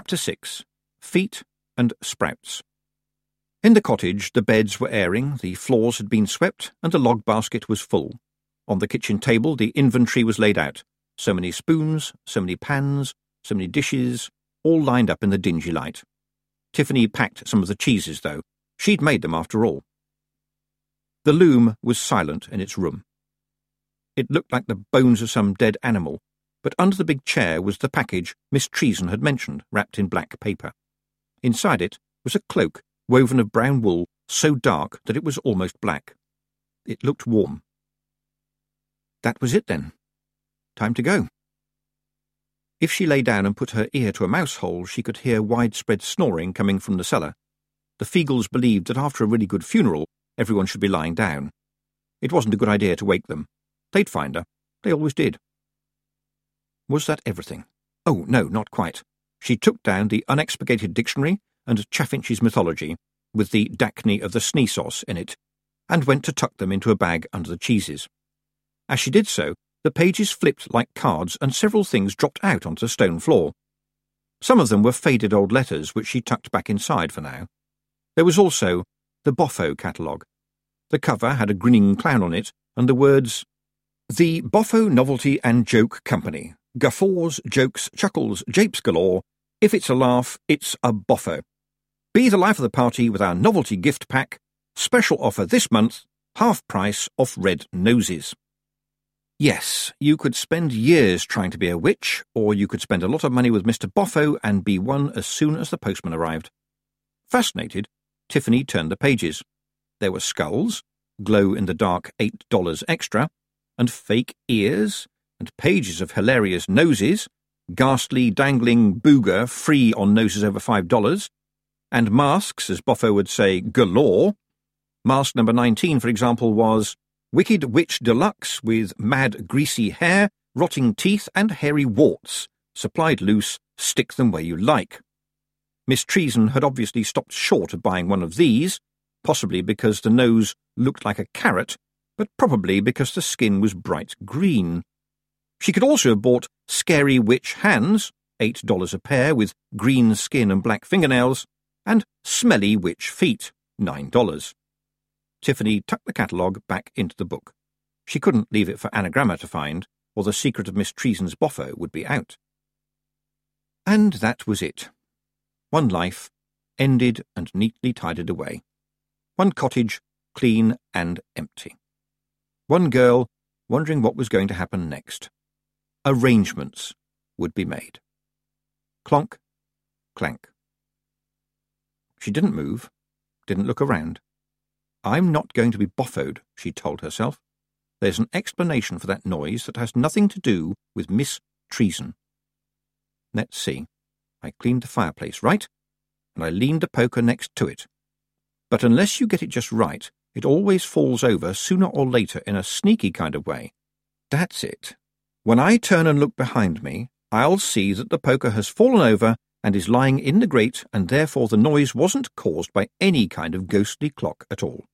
Chapter 6 Feet and Sprouts. In the cottage, the beds were airing, the floors had been swept, and the log basket was full. On the kitchen table, the inventory was laid out so many spoons, so many pans, so many dishes, all lined up in the dingy light. Tiffany packed some of the cheeses, though. She'd made them after all. The loom was silent in its room. It looked like the bones of some dead animal, but under the big chair was the package Miss Treason had mentioned, wrapped in black paper. Inside it was a cloak woven of brown wool so dark that it was almost black. It looked warm. That was it, then. Time to go. If she lay down and put her ear to a mouse hole, she could hear widespread snoring coming from the cellar. The Feegles believed that after a really good funeral, everyone should be lying down. It wasn't a good idea to wake them. They'd find her. They always did. Was that everything? Oh, no, not quite. She took down the unexpurgated dictionary and Chaffinch's mythology, with the Dacne of the Sneesos in it, and went to tuck them into a bag under the cheeses. As she did so, the pages flipped like cards and several things dropped out onto the stone floor. Some of them were faded old letters which she tucked back inside for now. There was also the Boffo catalogue. The cover had a grinning clown on it and the words, The Boffo Novelty and Joke Company, Guffaws, jokes, chuckles, japes galore. If it's a laugh, it's a boffo. Be the life of the party with our novelty gift pack. Special offer this month, half price off red noses. Yes, you could spend years trying to be a witch, or you could spend a lot of money with Mr. Boffo and be one as soon as the postman arrived. Fascinated, Tiffany turned the pages. There were skulls, glow in the dark $8 extra, and fake ears, and pages of hilarious noses, ghastly dangling booger free on noses over five dollars, and masks, as Boffo would say, galore. Mask number 19, for example, was Wicked Witch Deluxe with mad greasy hair, rotting teeth, and hairy warts. Supplied loose, stick them where you like. Miss Treason had obviously stopped short of buying one of these, possibly because the nose looked like a carrot, but probably because the skin was bright green. She could also have bought Scary Witch Hands, $8 a pair with green skin and black fingernails, and Smelly Witch Feet, $9. Tiffany tucked the catalogue back into the book. She couldn't leave it for Anagramma to find, or the secret of Miss Treason's Boffo would be out. And that was it. One life, ended and neatly tidied away. One cottage, clean and empty. One girl, wondering what was going to happen next arrangements would be made. Clonk, clank. She didn't move, didn't look around. I'm not going to be boffoed, she told herself. There's an explanation for that noise that has nothing to do with Miss Treason. Let's see. I cleaned the fireplace, right? And I leaned the poker next to it. But unless you get it just right, it always falls over sooner or later in a sneaky kind of way. That's it. When I turn and look behind me, I'll see that the poker has fallen over and is lying in the grate, and therefore the noise wasn't caused by any kind of ghostly clock at all.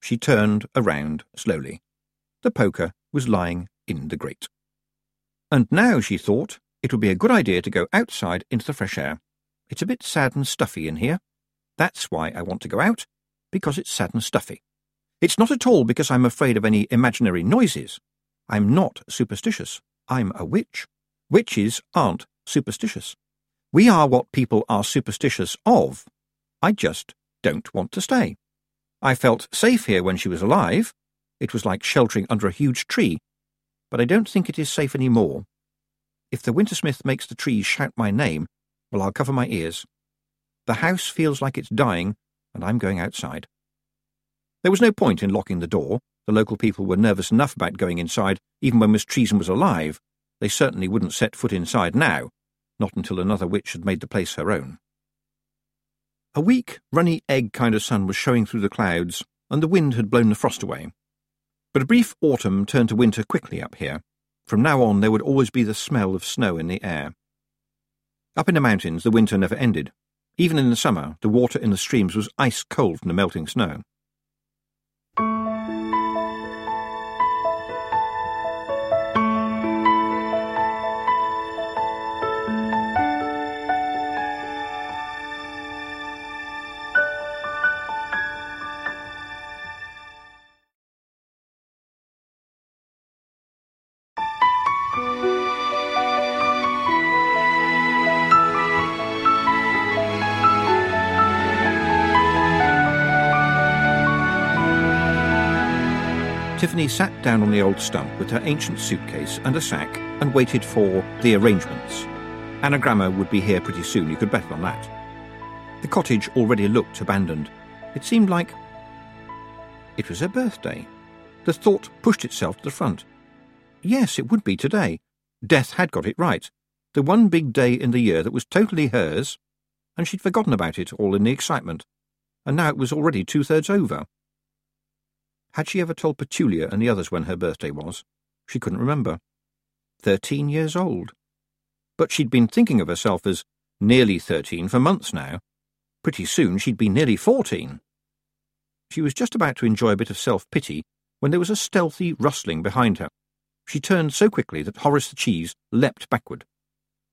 She turned around slowly. The poker was lying in the grate. And now, she thought, it would be a good idea to go outside into the fresh air. It's a bit sad and stuffy in here. That's why I want to go out, because it's sad and stuffy. It's not at all because I'm afraid of any imaginary noises. I'm not superstitious. I'm a witch. Witches aren't superstitious. We are what people are superstitious of. I just don't want to stay. I felt safe here when she was alive. It was like sheltering under a huge tree. But I don't think it is safe any more. If the Wintersmith makes the trees shout my name, well, I'll cover my ears. The house feels like it's dying, and I'm going outside. There was no point in locking the door. The local people were nervous enough about going inside, even when Miss Treason was alive. They certainly wouldn't set foot inside now, not until another witch had made the place her own. A weak, runny egg kind of sun was showing through the clouds, and the wind had blown the frost away. But a brief autumn turned to winter quickly up here. From now on, there would always be the smell of snow in the air. Up in the mountains, the winter never ended. Even in the summer, the water in the streams was ice cold from the melting snow. Tiffany sat down on the old stump with her ancient suitcase and a sack and waited for the arrangements. Anagramma would be here pretty soon, you could bet on that. The cottage already looked abandoned. It seemed like. It was her birthday. The thought pushed itself to the front. Yes, it would be today. Death had got it right. The one big day in the year that was totally hers, and she'd forgotten about it all in the excitement. And now it was already two thirds over. Had she ever told Petulia and the others when her birthday was? She couldn't remember. Thirteen years old. But she'd been thinking of herself as nearly thirteen for months now. Pretty soon she'd be nearly fourteen. She was just about to enjoy a bit of self-pity when there was a stealthy rustling behind her. She turned so quickly that Horace the cheese leapt backward.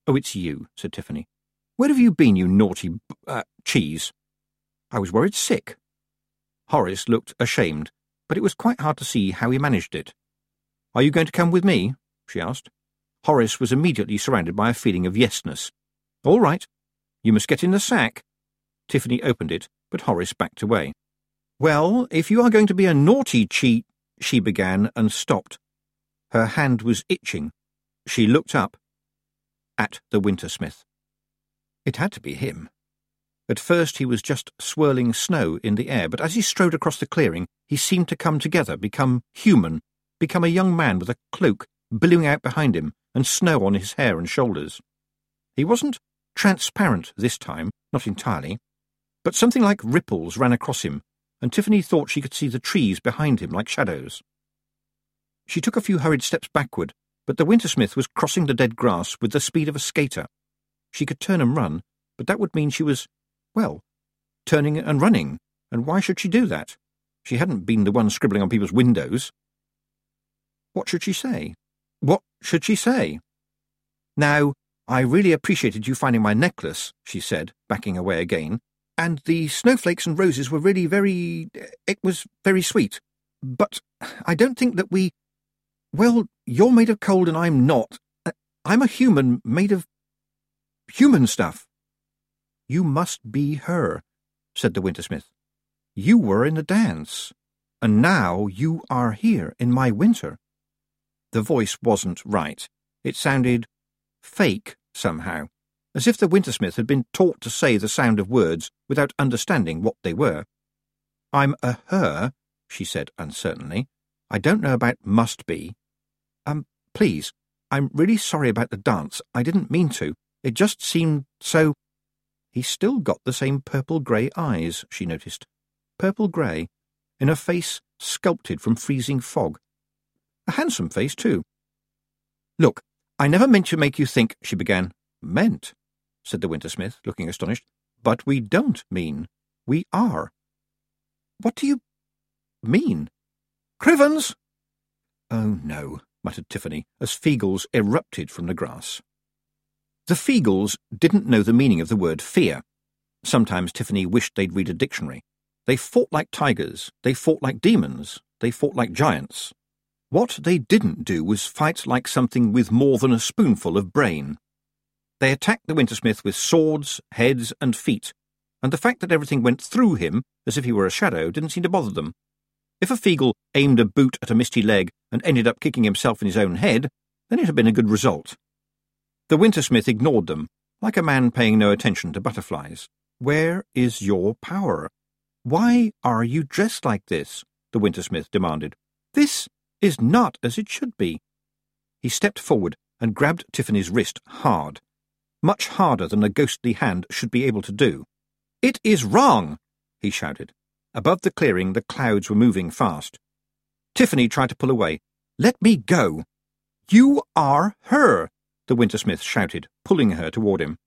Oh, it's you, said Tiffany. Where have you been, you naughty b- uh, cheese? I was worried sick. Horace looked ashamed but it was quite hard to see how he managed it. Are you going to come with me? she asked. Horace was immediately surrounded by a feeling of yesness. All right. You must get in the sack. Tiffany opened it, but Horace backed away. Well, if you are going to be a naughty cheat, she began and stopped. Her hand was itching. She looked up at the Wintersmith. It had to be him. At first he was just swirling snow in the air, but as he strode across the clearing, he seemed to come together, become human, become a young man with a cloak billowing out behind him and snow on his hair and shoulders. He wasn't transparent this time, not entirely, but something like ripples ran across him, and Tiffany thought she could see the trees behind him like shadows. She took a few hurried steps backward, but the Wintersmith was crossing the dead grass with the speed of a skater. She could turn and run, but that would mean she was well, turning and running, and why should she do that? She hadn't been the one scribbling on people's windows. What should she say? What should she say? Now, I really appreciated you finding my necklace, she said, backing away again, and the snowflakes and roses were really very. it was very sweet. But I don't think that we. Well, you're made of cold and I'm not. I'm a human made of. human stuff. You must be her, said the Wintersmith. You were in the dance, and now you are here in my winter. The voice wasn't right. It sounded fake somehow, as if the Wintersmith had been taught to say the sound of words without understanding what they were. I'm a her, she said uncertainly. I don't know about must be. Um, please, I'm really sorry about the dance. I didn't mean to. It just seemed so He's still got the same purple-grey eyes, she noticed. Purple-grey, in a face sculpted from freezing fog. A handsome face, too. Look, I never meant to make you think, she began. Meant, said the Wintersmith, looking astonished. But we don't mean. We are. What do you mean? Crivens! Oh, no, muttered Tiffany, as Feegles erupted from the grass. The Feegles didn't know the meaning of the word fear. Sometimes Tiffany wished they'd read a dictionary. They fought like tigers, they fought like demons, they fought like giants. What they didn't do was fight like something with more than a spoonful of brain. They attacked the Wintersmith with swords, heads, and feet, and the fact that everything went through him, as if he were a shadow, didn't seem to bother them. If a Feegle aimed a boot at a misty leg and ended up kicking himself in his own head, then it had been a good result. The Wintersmith ignored them, like a man paying no attention to butterflies. Where is your power? Why are you dressed like this? the Wintersmith demanded. This is not as it should be. He stepped forward and grabbed Tiffany's wrist hard, much harder than a ghostly hand should be able to do. It is wrong, he shouted. Above the clearing, the clouds were moving fast. Tiffany tried to pull away. Let me go. You are her, the Wintersmith shouted, pulling her toward him.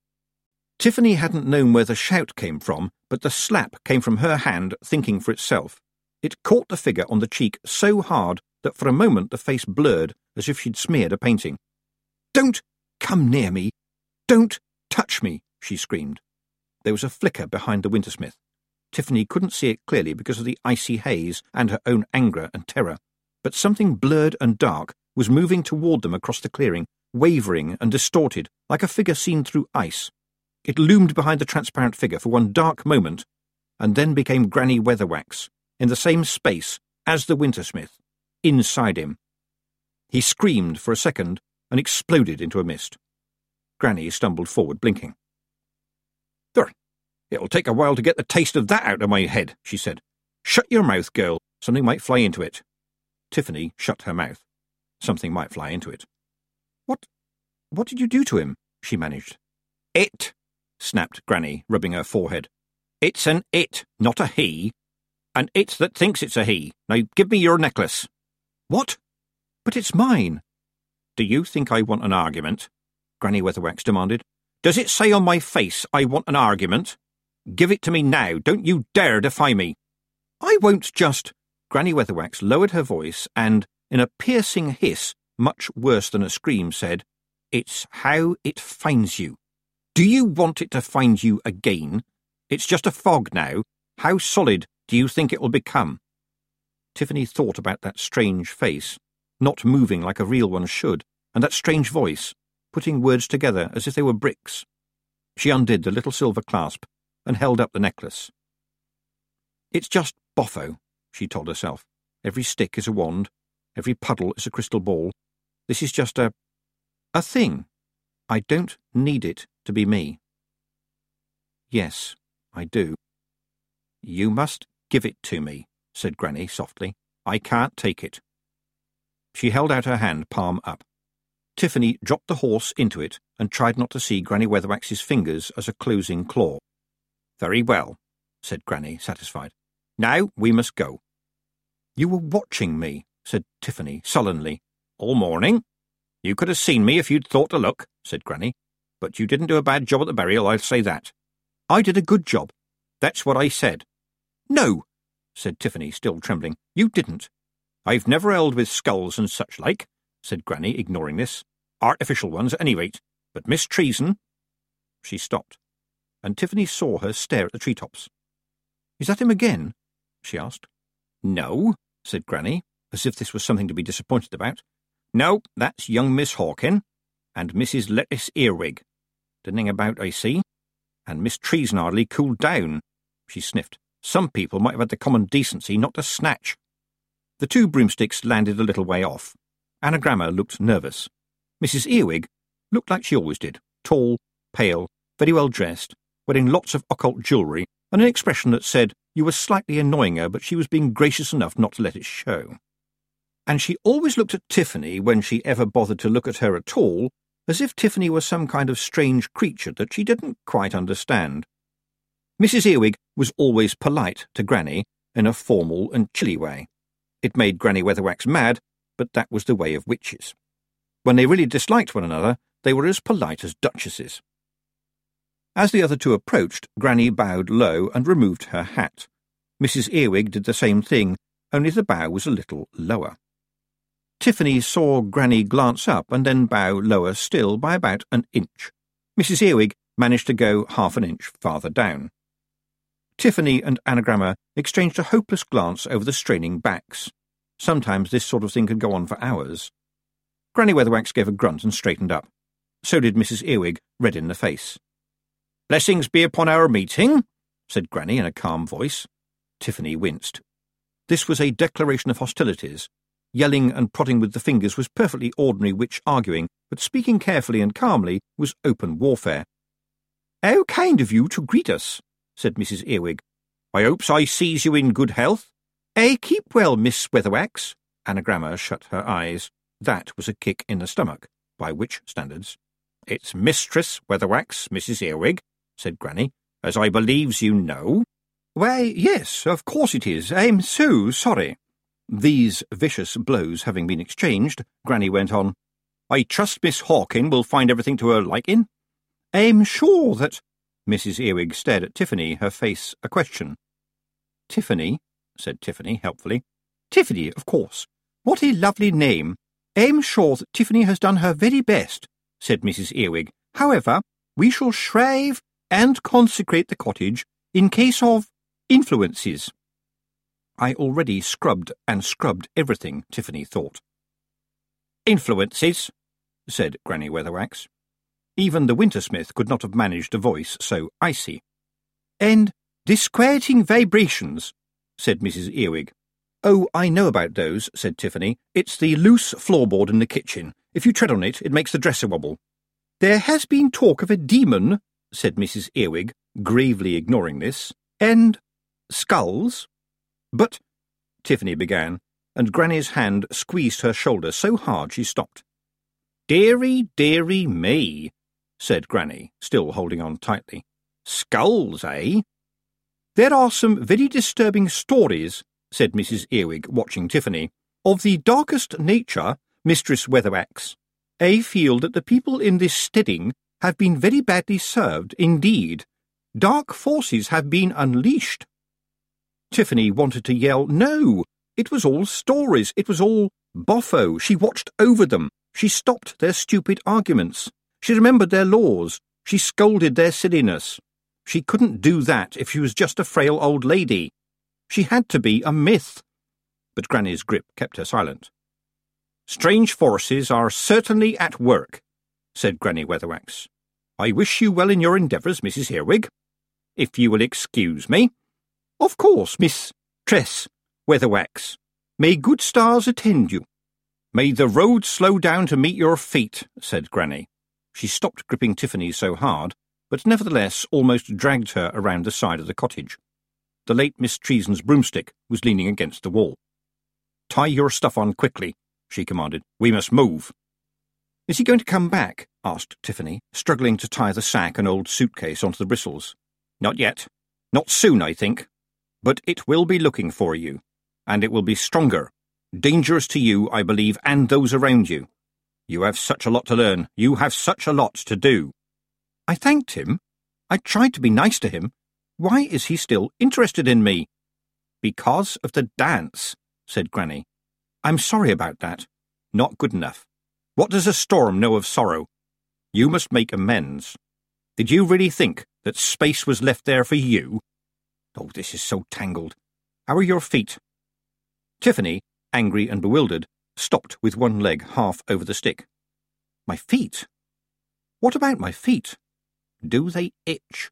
Tiffany hadn't known where the shout came from, but the slap came from her hand thinking for itself. It caught the figure on the cheek so hard that for a moment the face blurred as if she'd smeared a painting. Don't come near me! Don't touch me! she screamed. There was a flicker behind the Wintersmith. Tiffany couldn't see it clearly because of the icy haze and her own anger and terror, but something blurred and dark was moving toward them across the clearing wavering and distorted, like a figure seen through ice. It loomed behind the transparent figure for one dark moment, and then became Granny Weatherwax, in the same space as the Wintersmith. inside him. He screamed for a second and exploded into a mist. Granny stumbled forward, blinking. There, it'll take a while to get the taste of that out of my head, she said. Shut your mouth, girl. Something might fly into it. Tiffany shut her mouth. Something might fly into it. What what did you do to him? she managed. It, snapped Granny, rubbing her forehead. It's an it, not a he. An it that thinks it's a he. Now give me your necklace. What? But it's mine. Do you think I want an argument? Granny Weatherwax demanded. Does it say on my face I want an argument? Give it to me now. Don't you dare defy me. I won't just. Granny Weatherwax lowered her voice and, in a piercing hiss, much worse than a scream, said, It's how it finds you. Do you want it to find you again? It's just a fog now. How solid do you think it will become? Tiffany thought about that strange face, not moving like a real one should, and that strange voice, putting words together as if they were bricks. She undid the little silver clasp and held up the necklace. It's just boffo, she told herself. Every stick is a wand, every puddle is a crystal ball. This is just a. a thing. I don't need it to be me. Yes, I do. You must give it to me, said Granny softly. I can't take it. She held out her hand, palm up. Tiffany dropped the horse into it and tried not to see Granny Weatherwax's fingers as a closing claw. Very well, said Granny, satisfied. Now we must go. You were watching me, said Tiffany sullenly. All morning? You could have seen me if you'd thought to look, said Granny. But you didn't do a bad job at the burial, I'll say that. I did a good job. That's what I said. No, said Tiffany, still trembling. You didn't. I've never held with skulls and such like, said Granny, ignoring this. Artificial ones, at any rate. But Miss Treason. She stopped, and Tiffany saw her stare at the treetops. Is that him again? she asked. No, said Granny, as if this was something to be disappointed about. No, that's young Miss Hawkin, and Mrs. Letice Earwig. Dinning about, I see. And Miss Treason hardly cooled down. She sniffed. Some people might have had the common decency not to snatch. The two broomsticks landed a little way off. Anagramma looked nervous. Mrs. Earwig looked like she always did, tall, pale, very well dressed, wearing lots of occult jewellery, and an expression that said you were slightly annoying her, but she was being gracious enough not to let it show. And she always looked at Tiffany when she ever bothered to look at her at all, as if Tiffany were some kind of strange creature that she didn't quite understand. Mrs. Earwig was always polite to Granny in a formal and chilly way. It made Granny Weatherwax mad, but that was the way of witches. When they really disliked one another, they were as polite as duchesses. As the other two approached, Granny bowed low and removed her hat. Mrs. Earwig did the same thing, only the bow was a little lower. Tiffany saw Granny glance up and then bow lower still by about an inch. Mrs. Earwig managed to go half an inch farther down. Tiffany and Anagramma exchanged a hopeless glance over the straining backs. Sometimes this sort of thing could go on for hours. Granny Weatherwax gave a grunt and straightened up. So did Mrs. Earwig, red in the face. Blessings be upon our meeting, said Granny in a calm voice. Tiffany winced. This was a declaration of hostilities. Yelling and prodding with the fingers was perfectly ordinary witch arguing, but speaking carefully and calmly was open warfare. How kind of you to greet us, said Mrs. Earwig. I hopes I sees you in good health. Eh, keep well, Miss Weatherwax. Anagramma shut her eyes. That was a kick in the stomach, by which standards. It's Mistress Weatherwax, Mrs. Earwig, said Granny, as I believes you know. Why, yes, of course it is. I'm so sorry. These vicious blows having been exchanged, Granny went on. I trust Miss Hawkin will find everything to her liking. I'm sure that Mrs. Earwig stared at Tiffany, her face a question. Tiffany, said Tiffany helpfully. Tiffany, of course. What a lovely name. I'm sure that Tiffany has done her very best, said Mrs. Earwig. However, we shall shrive and consecrate the cottage in case of influences. I already scrubbed and scrubbed everything, Tiffany thought. Influences, said Granny Weatherwax. Even the Wintersmith could not have managed a voice so icy. And disquieting vibrations, said Mrs. Earwig. Oh, I know about those, said Tiffany. It's the loose floorboard in the kitchen. If you tread on it, it makes the dresser wobble. There has been talk of a demon, said Mrs. Earwig, gravely ignoring this, and skulls. But, Tiffany began, and Granny's hand squeezed her shoulder so hard she stopped. Deary, deary me, said Granny, still holding on tightly. Skulls, eh? There are some very disturbing stories, said Mrs. Earwig, watching Tiffany, of the darkest nature, Mistress Weatherwax. I feel that the people in this steading have been very badly served indeed. Dark forces have been unleashed. Tiffany wanted to yell, No! It was all stories. It was all boffo. She watched over them. She stopped their stupid arguments. She remembered their laws. She scolded their silliness. She couldn't do that if she was just a frail old lady. She had to be a myth. But Granny's grip kept her silent. Strange forces are certainly at work, said Granny Weatherwax. I wish you well in your endeavours, Mrs. Earwig. If you will excuse me. Of course, Miss Tress Weatherwax. May good stars attend you. May the road slow down to meet your feet, said Granny. She stopped gripping Tiffany so hard, but nevertheless almost dragged her around the side of the cottage. The late Miss Treason's broomstick was leaning against the wall. Tie your stuff on quickly, she commanded. We must move. Is he going to come back? asked Tiffany, struggling to tie the sack and old suitcase onto the bristles. Not yet. Not soon, I think. But it will be looking for you and it will be stronger. Dangerous to you, I believe, and those around you. You have such a lot to learn. You have such a lot to do. I thanked him. I tried to be nice to him. Why is he still interested in me? Because of the dance, said Granny. I'm sorry about that. Not good enough. What does a storm know of sorrow? You must make amends. Did you really think that space was left there for you? Oh, this is so tangled. How are your feet? Tiffany, angry and bewildered, stopped with one leg half over the stick. My feet? What about my feet? Do they itch?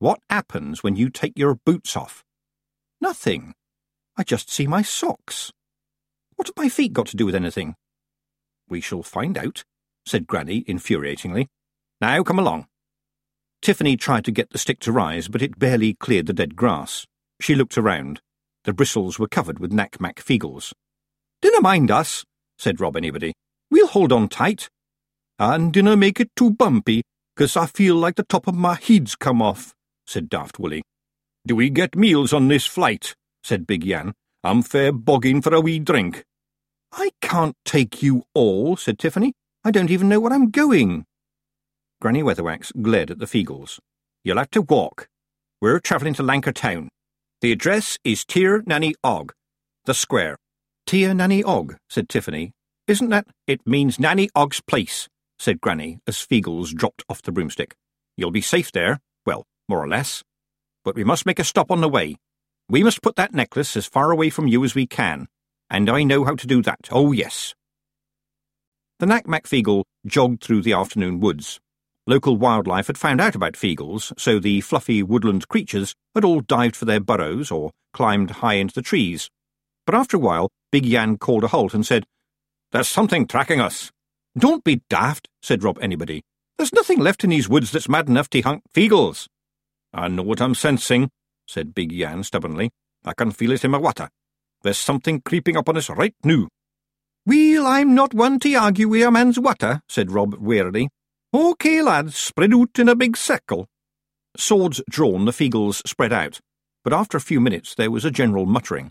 What happens when you take your boots off? Nothing. I just see my socks. What have my feet got to do with anything? We shall find out, said Granny infuriatingly. Now come along. Tiffany tried to get the stick to rise, but it barely cleared the dead grass. She looked around. The bristles were covered with Nac Mac Feegles. Dinna mind us, said Rob Anybody. We'll hold on tight. And dinna make it too bumpy, 'cause I feel like the top of my head's come off, said Daft Willie. Do we get meals on this flight? said Big Yan. I'm fair bogging for a wee drink. I can't take you all, said Tiffany. I don't even know where I'm going. Granny Weatherwax glared at the Feegles. You'll have to walk. We're travelling to Lancre Town. The address is Tir Nani Ogg, the square. Tir Nani Ogg, said Tiffany. Isn't that? It means Nanny Ogg's place, said Granny as Feegles dropped off the broomstick. You'll be safe there, well, more or less. But we must make a stop on the way. We must put that necklace as far away from you as we can, and I know how to do that, oh yes. The Nac Mac Feegle jogged through the afternoon woods. Local wildlife had found out about Feegles, so the fluffy woodland creatures had all dived for their burrows or climbed high into the trees. But after a while, Big Yan called a halt and said, There's something tracking us. Don't be daft, said Rob Anybody. There's nothing left in these woods that's mad enough to hunt Feegles. I know what I'm sensing, said Big Yan stubbornly. I can feel it in my water. There's something creeping up on us right now. Well, I'm not one to argue with a man's water, said Rob wearily. OK, lads, spread out in a big circle. Swords drawn, the Feegles spread out, but after a few minutes there was a general muttering.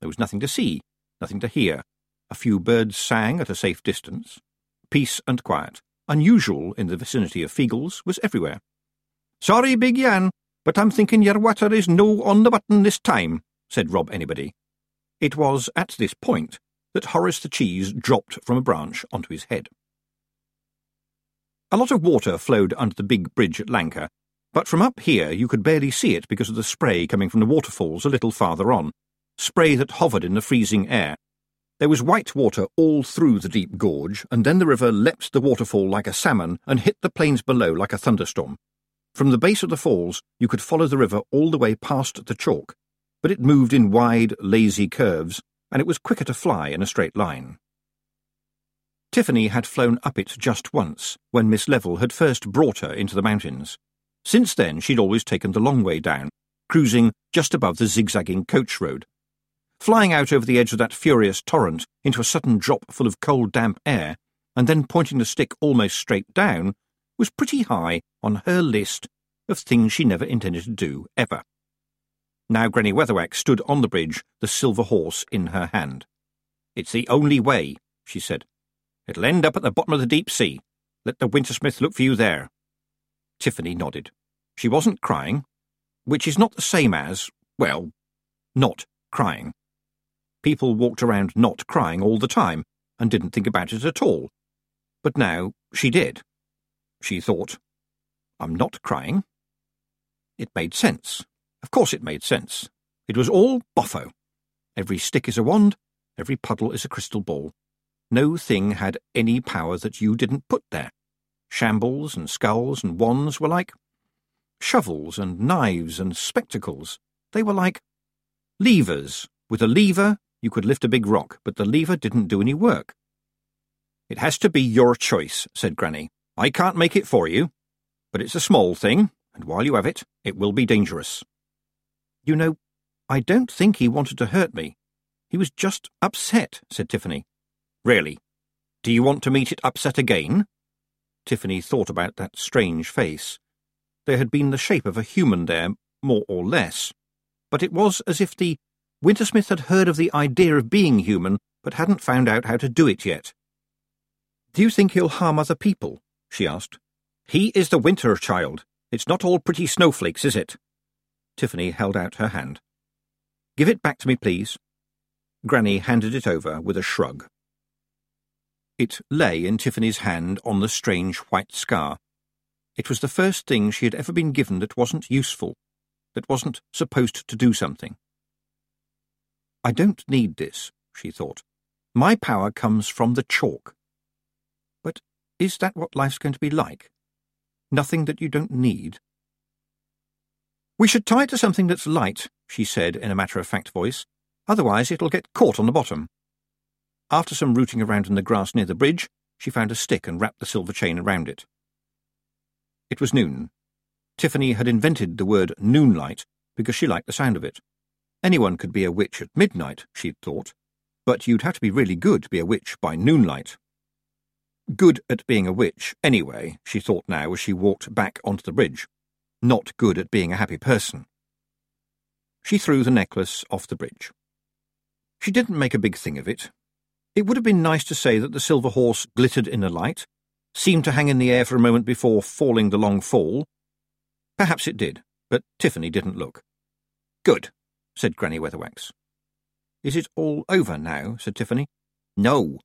There was nothing to see, nothing to hear. A few birds sang at a safe distance. Peace and quiet, unusual in the vicinity of Feegles, was everywhere. Sorry, Big Yan, but I'm thinking your water is no on the button this time, said Rob Anybody. It was at this point that Horace the Cheese dropped from a branch onto his head. A lot of water flowed under the big bridge at Lancre, but from up here you could barely see it because of the spray coming from the waterfalls a little farther on, spray that hovered in the freezing air. There was white water all through the deep gorge, and then the river leapt the waterfall like a salmon and hit the plains below like a thunderstorm. From the base of the falls you could follow the river all the way past the chalk, but it moved in wide, lazy curves, and it was quicker to fly in a straight line. Tiffany had flown up it just once, when Miss Level had first brought her into the mountains. Since then, she'd always taken the long way down, cruising just above the zigzagging coach road. Flying out over the edge of that furious torrent into a sudden drop full of cold, damp air, and then pointing the stick almost straight down, was pretty high on her list of things she never intended to do, ever. Now Granny Weatherwax stood on the bridge, the silver horse in her hand. It's the only way, she said. It'll end up at the bottom of the deep sea. Let the Wintersmith look for you there. Tiffany nodded. She wasn't crying, which is not the same as, well, not crying. People walked around not crying all the time and didn't think about it at all. But now she did. She thought, I'm not crying. It made sense. Of course it made sense. It was all boffo. Every stick is a wand, every puddle is a crystal ball. No thing had any power that you didn't put there. Shambles and skulls and wands were like shovels and knives and spectacles. They were like levers. With a lever, you could lift a big rock, but the lever didn't do any work. It has to be your choice, said Granny. I can't make it for you, but it's a small thing, and while you have it, it will be dangerous. You know, I don't think he wanted to hurt me. He was just upset, said Tiffany. Really? Do you want to meet it upset again? Tiffany thought about that strange face. There had been the shape of a human there, more or less, but it was as if the Wintersmith had heard of the idea of being human, but hadn't found out how to do it yet. Do you think he'll harm other people? she asked. He is the winter child. It's not all pretty snowflakes, is it? Tiffany held out her hand. Give it back to me, please. Granny handed it over with a shrug. It lay in Tiffany's hand on the strange white scar. It was the first thing she had ever been given that wasn't useful, that wasn't supposed to do something. I don't need this, she thought. My power comes from the chalk. But is that what life's going to be like? Nothing that you don't need? We should tie it to something that's light, she said in a matter-of-fact voice. Otherwise it'll get caught on the bottom. After some rooting around in the grass near the bridge, she found a stick and wrapped the silver chain around it. It was noon. Tiffany had invented the word noonlight because she liked the sound of it. Anyone could be a witch at midnight, she'd thought, but you'd have to be really good to be a witch by noonlight. Good at being a witch, anyway, she thought now as she walked back onto the bridge. Not good at being a happy person. She threw the necklace off the bridge. She didn't make a big thing of it. It would have been nice to say that the silver horse glittered in the light, seemed to hang in the air for a moment before falling the long fall. Perhaps it did, but Tiffany didn't look. Good, said Granny Weatherwax. Is it all over now? said Tiffany. No.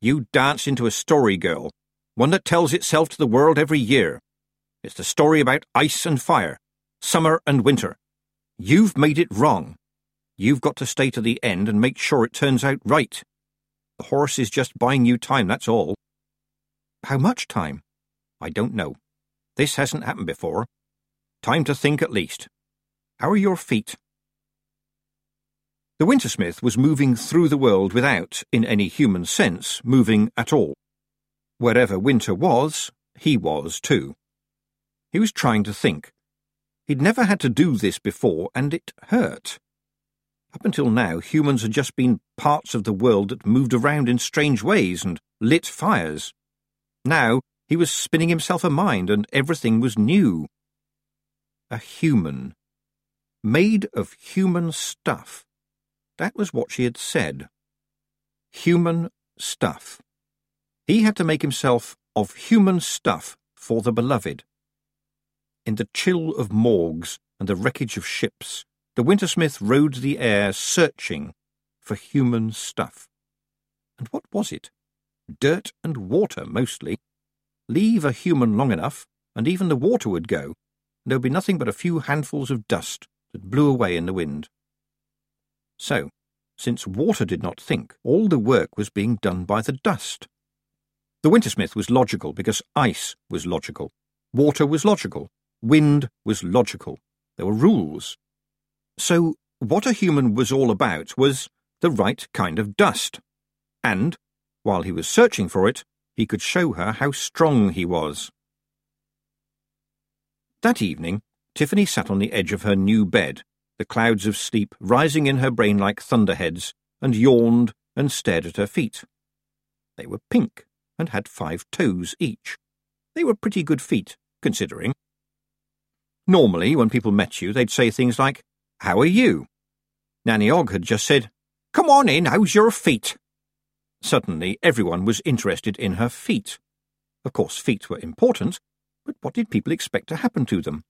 You danced into a story, girl, one that tells itself to the world every year. It's the story about ice and fire, summer and winter. You've made it wrong. You've got to stay to the end and make sure it turns out right. The horse is just buying you time, that's all. How much time? I don't know. This hasn't happened before. Time to think at least. How are your feet? The Wintersmith was moving through the world without, in any human sense, moving at all. Wherever winter was, he was too. He was trying to think. He'd never had to do this before, and it hurt. Up until now, humans had just been parts of the world that moved around in strange ways and lit fires. Now he was spinning himself a mind, and everything was new. A human. Made of human stuff. That was what she had said. Human stuff. He had to make himself of human stuff for the beloved. In the chill of morgues and the wreckage of ships, the Wintersmith rode the air searching for human stuff. And what was it? Dirt and water, mostly. Leave a human long enough, and even the water would go, and there would be nothing but a few handfuls of dust that blew away in the wind. So, since water did not think, all the work was being done by the dust. The Wintersmith was logical because ice was logical, water was logical, wind was logical. There were rules. So, what a human was all about was the right kind of dust. And, while he was searching for it, he could show her how strong he was. That evening, Tiffany sat on the edge of her new bed, the clouds of sleep rising in her brain like thunderheads, and yawned and stared at her feet. They were pink and had five toes each. They were pretty good feet, considering. Normally, when people met you, they'd say things like, How are you? Nanny Ogg had just said, Come on in, how's your feet? Suddenly, everyone was interested in her feet. Of course, feet were important, but what did people expect to happen to them?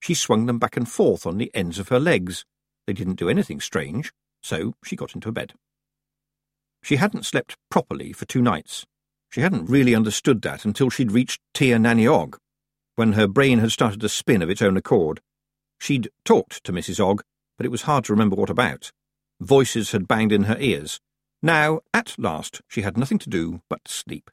She swung them back and forth on the ends of her legs. They didn't do anything strange, so she got into bed. She hadn't slept properly for two nights. She hadn't really understood that until she'd reached Tir Nani Ogg, when her brain had started to spin of its own accord. She'd talked to Mrs. Ogg, but it was hard to remember what about. Voices had banged in her ears. Now, at last, she had nothing to do but sleep.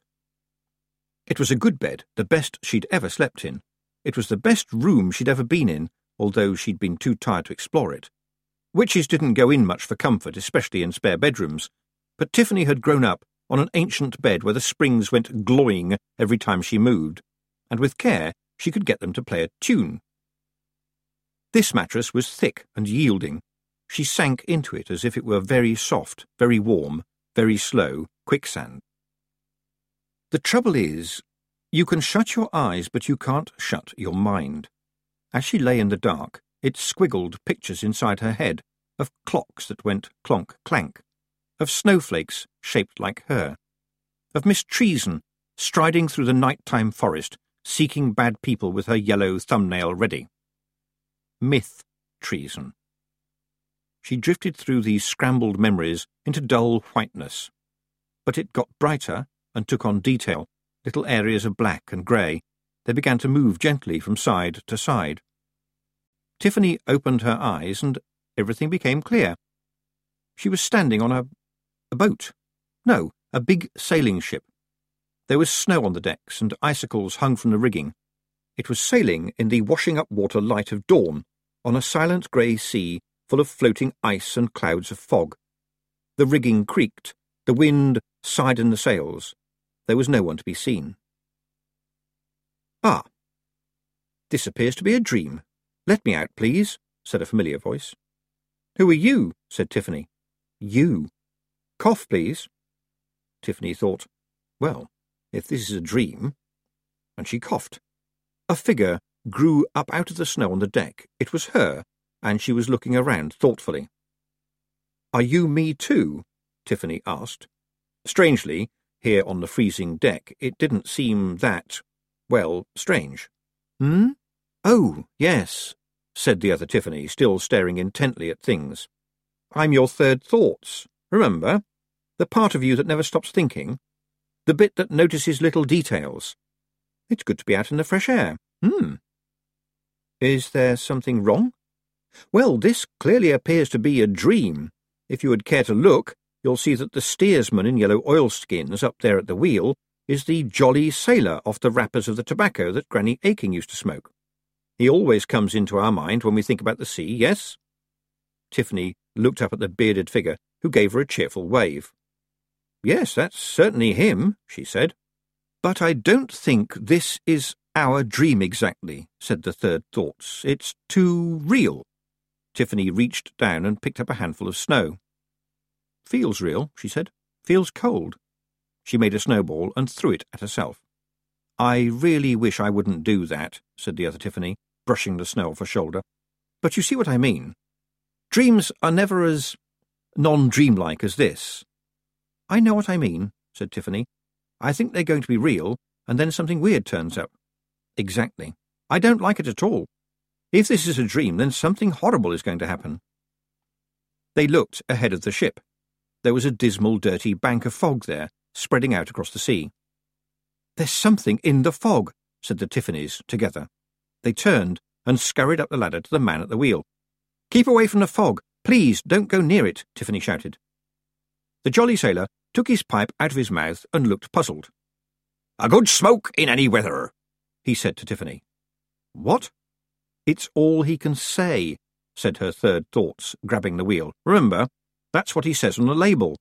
It was a good bed, the best she'd ever slept in. It was the best room she'd ever been in, although she'd been too tired to explore it. Witches didn't go in much for comfort, especially in spare bedrooms, but Tiffany had grown up on an ancient bed where the springs went glowing every time she moved, and with care she could get them to play a tune. This mattress was thick and yielding. She sank into it as if it were very soft, very warm, very slow, quicksand. The trouble is, you can shut your eyes, but you can't shut your mind. As she lay in the dark, it squiggled pictures inside her head of clocks that went clonk clank, of snowflakes shaped like her, of Miss Treason striding through the night-time forest, seeking bad people with her yellow thumbnail ready. Myth treason. She drifted through these scrambled memories into dull whiteness. But it got brighter and took on detail, little areas of black and grey. They began to move gently from side to side. Tiffany opened her eyes and everything became clear. She was standing on a a boat. No, a big sailing ship. There was snow on the decks, and icicles hung from the rigging. It was sailing in the washing up water light of dawn, on a silent grey sea full of floating ice and clouds of fog. The rigging creaked, the wind sighed in the sails. There was no one to be seen. Ah. This appears to be a dream. Let me out, please, said a familiar voice. Who are you? said Tiffany. You, Cough, please. Tiffany thought, well, if this is a dream. And she coughed. A figure grew up out of the snow on the deck. It was her, and she was looking around thoughtfully. Are you me too? Tiffany asked. Strangely, here on the freezing deck, it didn't seem that, well, strange. Hmm? Oh, yes, said the other Tiffany, still staring intently at things. I'm your third thoughts. Remember? The part of you that never stops thinking. The bit that notices little details. It's good to be out in the fresh air. Hmm. Is there something wrong? Well, this clearly appears to be a dream. If you would care to look, you'll see that the steersman in yellow oilskins up there at the wheel is the jolly sailor off the wrappers of the tobacco that Granny Aching used to smoke. He always comes into our mind when we think about the sea, yes? Tiffany looked up at the bearded figure who gave her a cheerful wave. Yes, that's certainly him, she said. But I don't think this is our dream exactly, said the third thoughts. It's too real. Tiffany reached down and picked up a handful of snow. Feels real, she said. Feels cold. She made a snowball and threw it at herself. I really wish I wouldn't do that, said the other Tiffany, brushing the snow off her shoulder. But you see what I mean. Dreams are never as non-dreamlike as this. I know what I mean, said Tiffany. I think they're going to be real, and then something weird turns up. Exactly. I don't like it at all. If this is a dream, then something horrible is going to happen. They looked ahead of the ship. There was a dismal, dirty bank of fog there, spreading out across the sea. There's something in the fog, said the Tiffany's together. They turned and scurried up the ladder to the man at the wheel. Keep away from the fog. Please, don't go near it, Tiffany shouted. The jolly sailor took his pipe out of his mouth and looked puzzled. A good smoke in any weather, he said to Tiffany. What? It's all he can say, said her third thoughts, grabbing the wheel. Remember, That's what he says on the label.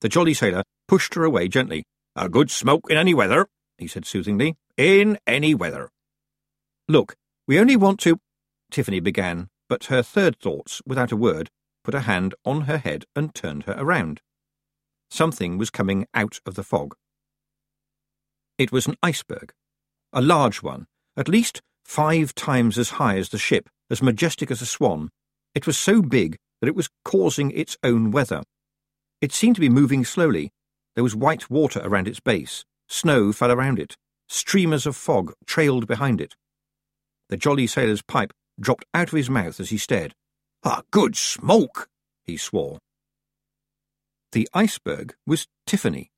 The jolly sailor pushed her away gently. A good smoke in any weather, he said soothingly. In any weather. Look, we only want to. Tiffany began, but her third thoughts, without a word, put a hand on her head and turned her around. Something was coming out of the fog. It was an iceberg, a large one, at least five times as high as the ship, as majestic as a swan. It was so big that it was causing its own weather. It seemed to be moving slowly. There was white water around its base. Snow fell around it. Streamers of fog trailed behind it. The jolly sailor's pipe dropped out of his mouth as he stared. A good smoke, he swore. The iceberg was Tiffany.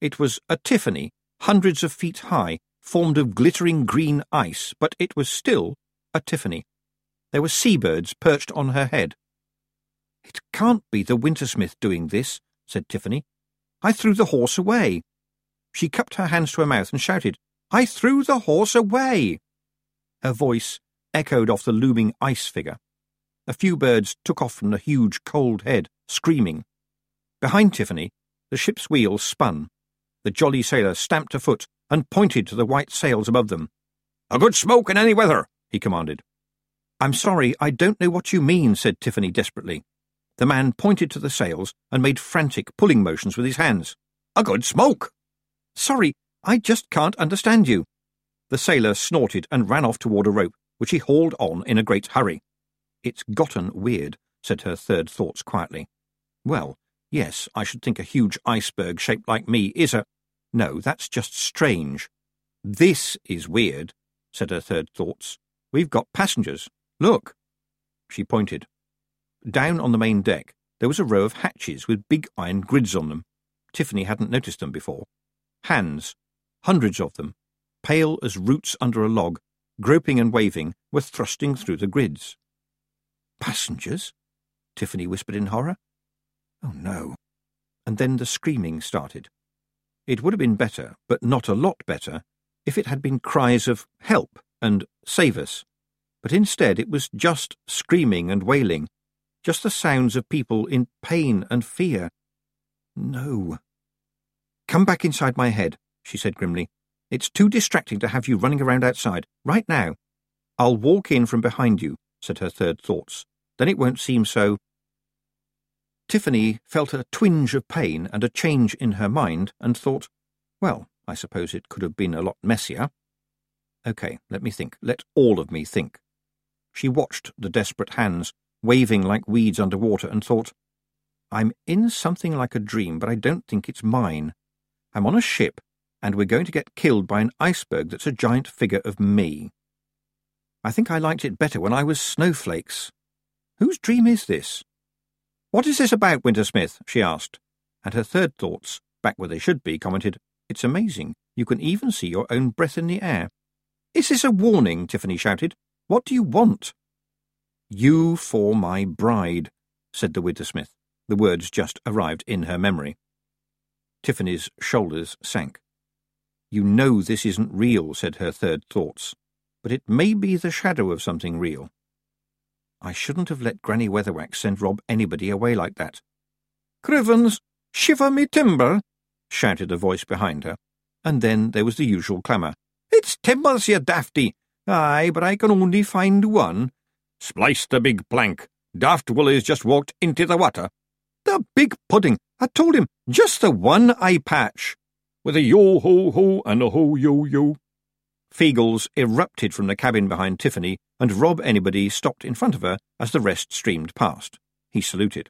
It was a Tiffany, hundreds of feet high, formed of glittering green ice, but it was still a Tiffany. There were seabirds perched on her head. It can't be the Wintersmith doing this, said Tiffany. I threw the horse away. She cupped her hands to her mouth and shouted, I threw the horse away. Her voice echoed off the looming ice figure. A few birds took off from the huge cold head, screaming. Behind Tiffany, the ship's wheels spun. The jolly sailor stamped a foot and pointed to the white sails above them. A good smoke in any weather, he commanded. I'm sorry, I don't know what you mean, said Tiffany desperately. The man pointed to the sails and made frantic pulling motions with his hands. A good smoke! Sorry, I just can't understand you. The sailor snorted and ran off toward a rope, which he hauled on in a great hurry. It's gotten weird, said her third thoughts quietly. Well, yes, I should think a huge iceberg shaped like me is a. No, that's just strange. This is weird, said her third thoughts. We've got passengers. Look. She pointed. Down on the main deck, there was a row of hatches with big iron grids on them. Tiffany hadn't noticed them before. Hands, hundreds of them, pale as roots under a log, groping and waving, were thrusting through the grids. Passengers? Tiffany whispered in horror. Oh no. And then the screaming started. It would have been better, but not a lot better, if it had been cries of help and save us. But instead it was just screaming and wailing, just the sounds of people in pain and fear. No. Come back inside my head, she said grimly. It's too distracting to have you running around outside, right now. I'll walk in from behind you, said her third thoughts. Then it won't seem so. Tiffany felt a twinge of pain and a change in her mind and thought, well, I suppose it could have been a lot messier. OK, let me think. Let all of me think. She watched the desperate hands waving like weeds under water, and thought, I'm in something like a dream, but I don't think it's mine. I'm on a ship, and we're going to get killed by an iceberg that's a giant figure of me. I think I liked it better when I was snowflakes. Whose dream is this? What is this about, Wintersmith? she asked, and her third thoughts, back where they should be, commented, It's amazing. You can even see your own breath in the air. Is this a warning? Tiffany shouted. What do you want? You for my bride, said the Wintersmith. The words just arrived in her memory. Tiffany's shoulders sank. You know this isn't real, said her third thoughts, but it may be the shadow of something real. I shouldn't have let Granny Weatherwax send Rob Anybody away like that. Crivens, shiver me timber, shouted a voice behind her, and then there was the usual clamour. It's timbers, you dafty! Aye, but I can only find one. Splice the big plank. Daft Wullie's just walked into the water. The big pudding. I told him, just the one eye patch. With a yo-ho-ho and a ho-yo-yo. Feegles erupted from the cabin behind Tiffany, and Rob Anybody stopped in front of her as the rest streamed past. He saluted.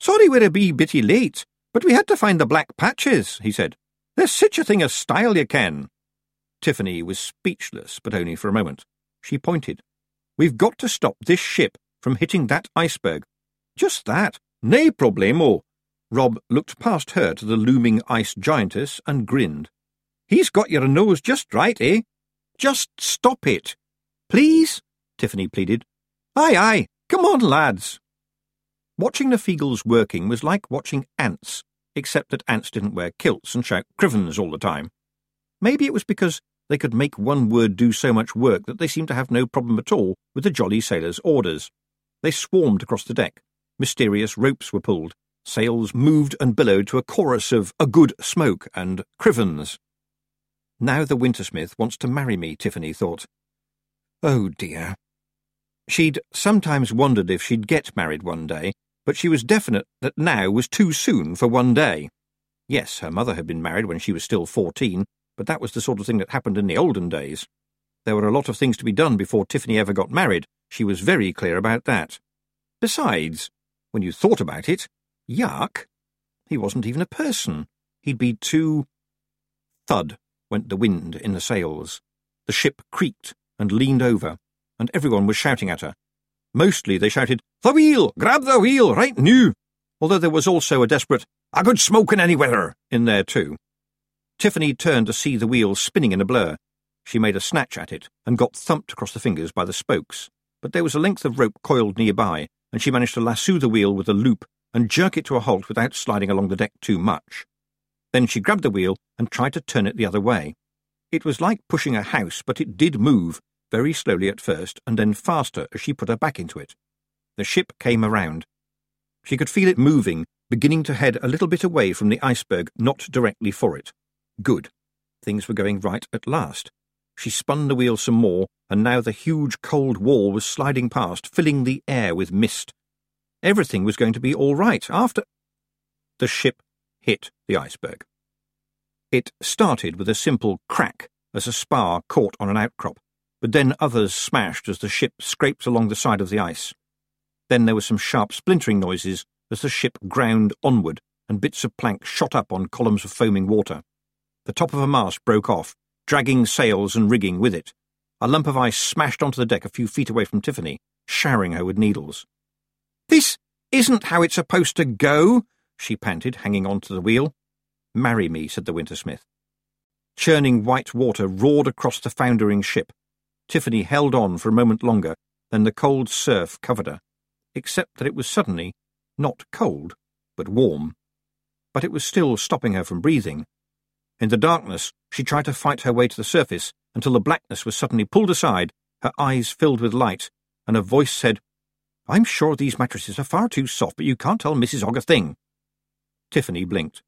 Sorry we're a wee bitty late, but we had to find the black patches, he said. There's such a thing as style, you can. Tiffany was speechless, but only for a moment. She pointed. We've got to stop this ship from hitting that iceberg. Just that. Nay problemo. Rob looked past her to the looming ice giantess and grinned. He's got your nose just right, eh? Just stop it. Please? Tiffany pleaded. Aye, aye. Come on, lads. Watching the Feegles working was like watching ants, except that ants didn't wear kilts and shout crivens all the time. Maybe it was because they could make one word do so much work that they seemed to have no problem at all with the jolly sailor's orders. They swarmed across the deck. Mysterious ropes were pulled. Sails moved and billowed to a chorus of a good smoke and crivens. Now the Wintersmith wants to marry me, Tiffany thought. Oh dear. She'd sometimes wondered if she'd get married one day, but she was definite that now was too soon for one day. Yes, her mother had been married when she was still fourteen, but that was the sort of thing that happened in the olden days. There were a lot of things to be done before Tiffany ever got married. She was very clear about that. Besides, when you thought about it, yuck, he wasn't even a person. He'd be too... Thud went the wind in the sails. The ship creaked and leaned over, and everyone was shouting at her. Mostly they shouted, The wheel! Grab the wheel right new! Although there was also a desperate, A good smoke in any weather in there too. Tiffany turned to see the wheel spinning in a blur. She made a snatch at it and got thumped across the fingers by the spokes, but there was a length of rope coiled nearby, and she managed to lasso the wheel with a loop and jerk it to a halt without sliding along the deck too much. Then she grabbed the wheel and tried to turn it the other way. It was like pushing a house, but it did move, very slowly at first, and then faster as she put her back into it. The ship came around. She could feel it moving, beginning to head a little bit away from the iceberg, not directly for it. Good. Things were going right at last. She spun the wheel some more, and now the huge cold wall was sliding past, filling the air with mist. Everything was going to be all right after. The ship hit the iceberg. It started with a simple crack as a spar caught on an outcrop, but then others smashed as the ship scraped along the side of the ice. Then there were some sharp splintering noises as the ship ground onward and bits of plank shot up on columns of foaming water. The top of a mast broke off, dragging sails and rigging with it. A lump of ice smashed onto the deck a few feet away from Tiffany, showering her with needles. This isn't how it's supposed to go, she panted, hanging on to the wheel. Marry me, said the Wintersmith. Churning white water roared across the foundering ship, Tiffany held on for a moment longer, then the cold surf covered her, except that it was suddenly not cold, but warm. But it was still stopping her from breathing. In the darkness, she tried to fight her way to the surface until the blackness was suddenly pulled aside, her eyes filled with light, and a voice said, I'm sure these mattresses are far too soft, but you can't tell Mrs. Ogg a thing. Tiffany blinked.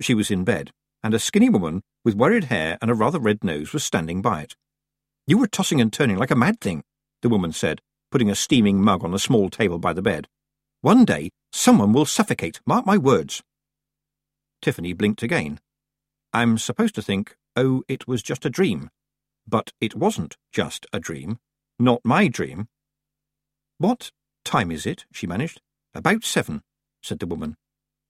She was in bed, and a skinny woman with worried hair and a rather red nose was standing by it. You were tossing and turning like a mad thing, the woman said, putting a steaming mug on a small table by the bed. One day, someone will suffocate, mark my words. Tiffany blinked again. I'm supposed to think, oh, it was just a dream. But it wasn't just a dream. Not my dream. What time is it? she managed. About seven, said the woman.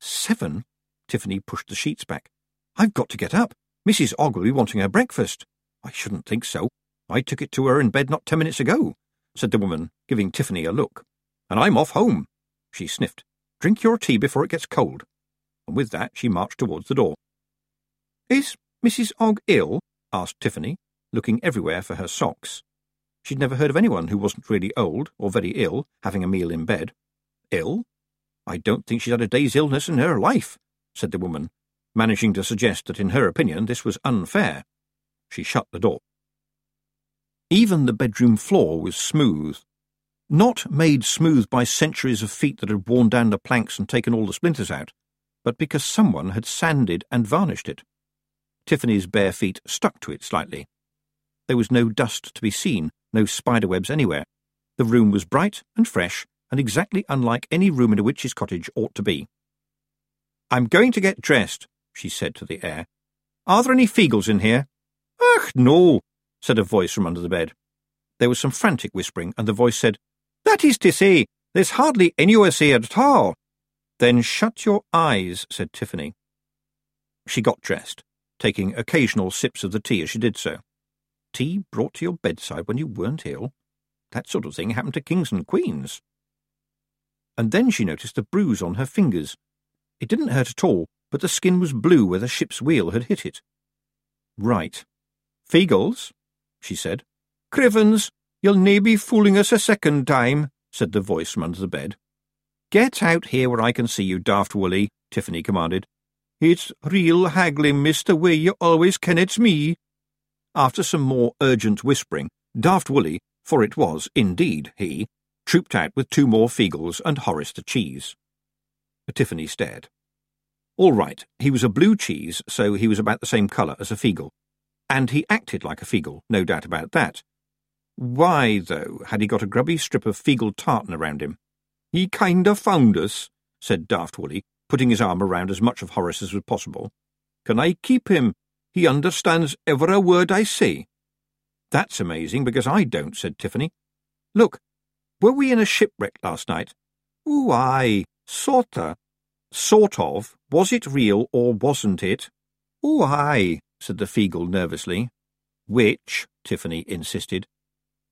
Seven? Tiffany pushed the sheets back. I've got to get up. Mrs. Be wanting her breakfast. I shouldn't think so. I took it to her in bed not ten minutes ago, said the woman, giving Tiffany a look. And I'm off home. She sniffed. Drink your tea before it gets cold. And with that she marched towards the door. Is Mrs. Ogg ill? asked Tiffany, looking everywhere for her socks. She'd never heard of anyone who wasn't really old or very ill having a meal in bed. Ill? I don't think she's had a day's illness in her life, said the woman, managing to suggest that in her opinion this was unfair. She shut the door. Even the bedroom floor was smooth. Not made smooth by centuries of feet that had worn down the planks and taken all the splinters out, but because someone had sanded and varnished it. Tiffany's bare feet stuck to it slightly. There was no dust to be seen, no spiderwebs anywhere. The room was bright and fresh, and exactly unlike any room in a witch's cottage ought to be. I'm going to get dressed, she said to the air. Are there any Feegles in here? Ach, no, said a voice from under the bed. There was some frantic whispering, and the voice said, That is to say, there's hardly any of us here at all. Then shut your eyes, said Tiffany. She got dressed, taking occasional sips of the tea as she did so. Tea brought to your bedside when you weren't ill? That sort of thing happened to kings and queens. And then she noticed a bruise on her fingers. It didn't hurt at all, but the skin was blue where the ship's wheel had hit it. Right. Feegles? she said. Crivens, you'll nae be fooling us a second time, said the voice from under the bed. Get out here where I can see you, Daft Wullie, Tiffany commanded. It's real haggling, mister, way you always ken it's me. After some more urgent whispering, Daft Wullie, for it was indeed he, trooped out with two more Feegles and Horace the cheese. Tiffany stared. All right, he was a blue cheese, so he was about the same colour as a Feegle. And he acted like a Feegle, no doubt about that. Why, though, had he got a grubby strip of Feegle tartan around him? He kind of found us, said Daft Wullie, putting his arm around as much of Horace as was possible. Can I keep him? He understands every word I say. That's amazing, because I don't, said Tiffany. Look, were we in a shipwreck last night? Oh, aye, sorta. Sort of. Was it real or wasn't it? Oh, aye, said the Feegle nervously. Which, Tiffany insisted.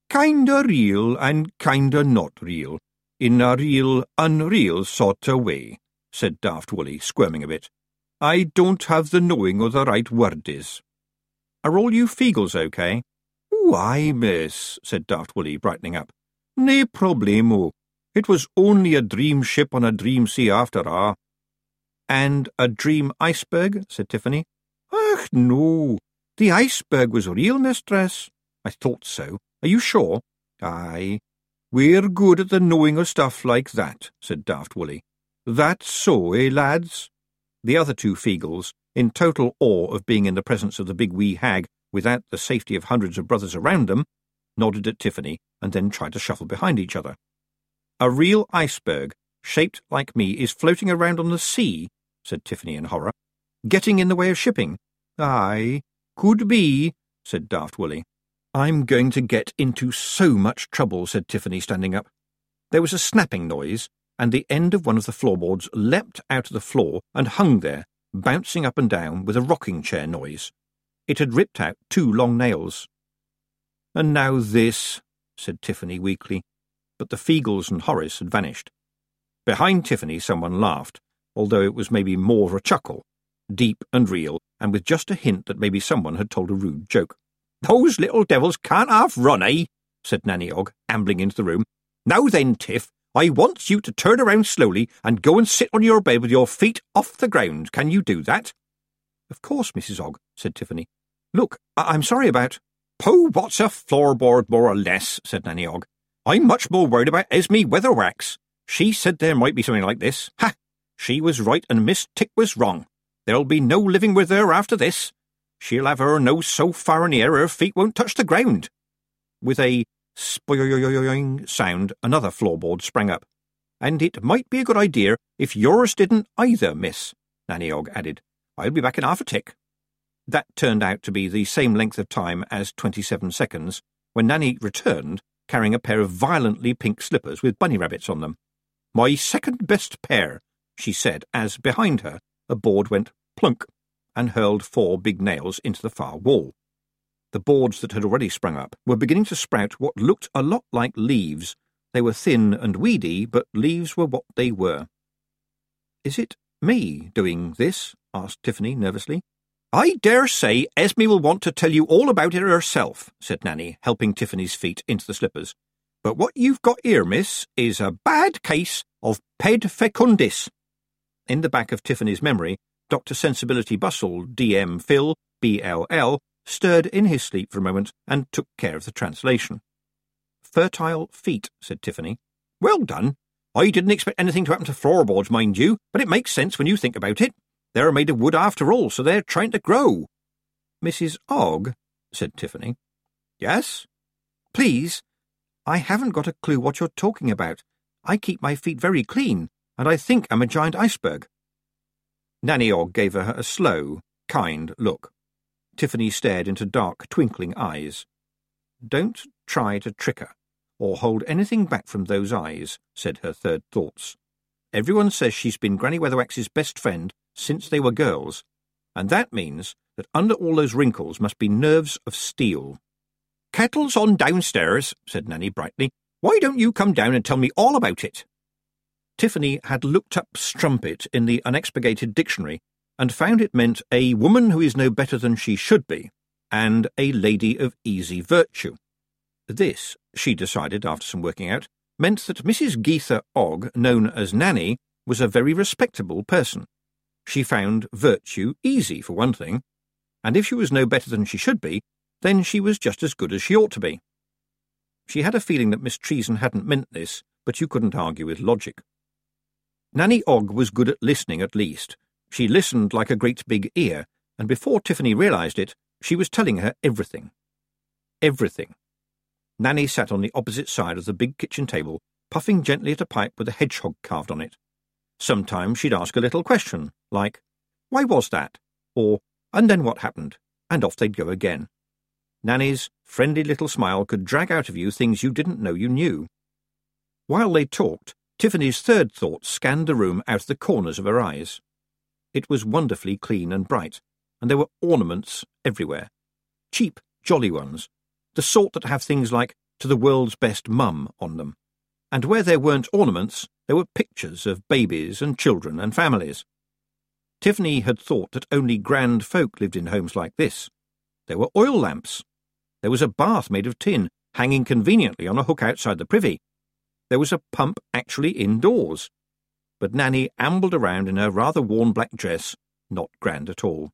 Kinda real and kinda not real. In a real, unreal sort of way, said Daft Wullie, squirming a bit. I don't have the knowing of the right word is. Are all you Feegles okay? Why, miss, said Daft Wullie, brightening up. Nae problemo. It was only a dream ship on a dream sea after all. And a dream iceberg? said Tiffany. Ach, no. The iceberg was real, mistress. I thought so. Are you sure? Aye. We're good at the knowing of stuff like that, said Daft Wullie. That's so, eh, lads? The other two Feegles, in total awe of being in the presence of the big wee hag without the safety of hundreds of brothers around them, nodded at Tiffany and then tried to shuffle behind each other. A real iceberg, shaped like me, is floating around on the sea, said Tiffany in horror. Getting in the way of shipping? Aye, could be, said Daft Wullie. I'm going to get into so much trouble, said Tiffany, standing up. There was a snapping noise, and the end of one of the floorboards leapt out of the floor and hung there, bouncing up and down with a rocking chair noise. It had ripped out two long nails. And now this, said Tiffany weakly, but the Feegles and Horace had vanished. Behind Tiffany someone laughed, although it was maybe more of a chuckle, deep and real, and with just a hint that maybe someone had told a rude joke. Those little devils can't half run, eh? said Nanny Ogg, ambling into the room. Now then, Tiff, I want you to turn around slowly and go and sit on your bed with your feet off the ground. Can you do that? Of course, Mrs. Ogg, said Tiffany. Look, I- am sorry about. Pooh, what's a floorboard, more or less, said Nanny Ogg. I'm much more worried about Esme Weatherwax. She said there might be something like this. Ha! She was right and Miss Tick was wrong. There'll be no living with her after this. She'll have her nose so far in the air her feet won't touch the ground. With a spoing sound, another floorboard sprang up. And it might be a good idea if yours didn't either, miss, Nanny Ogg added. I'll be back in half a tick. That turned out to be the same length of time as twenty-seven seconds, when Nanny returned, carrying a pair of violently pink slippers with bunny rabbits on them. My second best pair, she said, as behind her a board went plunk and hurled four big nails into the far wall. The boards that had already sprung up were beginning to sprout what looked a lot like leaves. They were thin and weedy, but leaves were what they were. Is it me doing this? asked Tiffany nervously. I dare say Esme will want to tell you all about it herself, said Nanny, helping Tiffany's feet into the slippers. But what you've got here, miss, is a bad case of ped fecundis. In the back of Tiffany's memory Dr. Sensibility Bustle, DM Phil, BLL, stirred in his sleep for a moment and took care of the translation. Fertile feet, said Tiffany. Well done. I didn't expect anything to happen to floorboards, mind you, but it makes sense when you think about it. They're made of wood after all, so they're trying to grow. Mrs. Ogg, said Tiffany. Yes? Please, I haven't got a clue what you're talking about. I keep my feet very clean, and I think I'm a giant iceberg. Nanny Ogg gave her a slow, kind look. Tiffany stared into dark, twinkling eyes. Don't try to trick her, or hold anything back from those eyes, said her third thoughts. Everyone says she's been Granny Weatherwax's best friend since they were girls, and that means that under all those wrinkles must be nerves of steel. Kettle's on downstairs, said Nanny brightly. Why don't you come down and tell me all about it? Tiffany had looked up strumpet in the unexpurgated dictionary and found it meant a woman who is no better than she should be, and a lady of easy virtue. This, she decided after some working out, meant that Mrs. Gytha Ogg, known as Nanny, was a very respectable person. She found virtue easy, for one thing, and if she was no better than she should be, then she was just as good as she ought to be. She had a feeling that Miss Treason hadn't meant this, but you couldn't argue with logic. Nanny Ogg was good at listening at least. She listened like a great big ear, and before Tiffany realised it, she was telling her everything. Everything. Nanny sat on the opposite side of the big kitchen table, puffing gently at a pipe with a hedgehog carved on it. Sometimes she'd ask a little question, like, Why was that? or And then what happened? And off they'd go again. Nanny's friendly little smile could drag out of you things you didn't know you knew. While they talked, Tiffany's third thought scanned the room out of the corners of her eyes. It was wonderfully clean and bright, and there were ornaments everywhere. Cheap, jolly ones, the sort that have things like to the world's best mum on them. And where there weren't ornaments, there were pictures of babies and children and families. Tiffany had thought that only grand folk lived in homes like this. There were oil lamps. There was a bath made of tin, hanging conveniently on a hook outside the privy. There was a pump actually indoors. But Nanny ambled around in her rather worn black dress, not grand at all.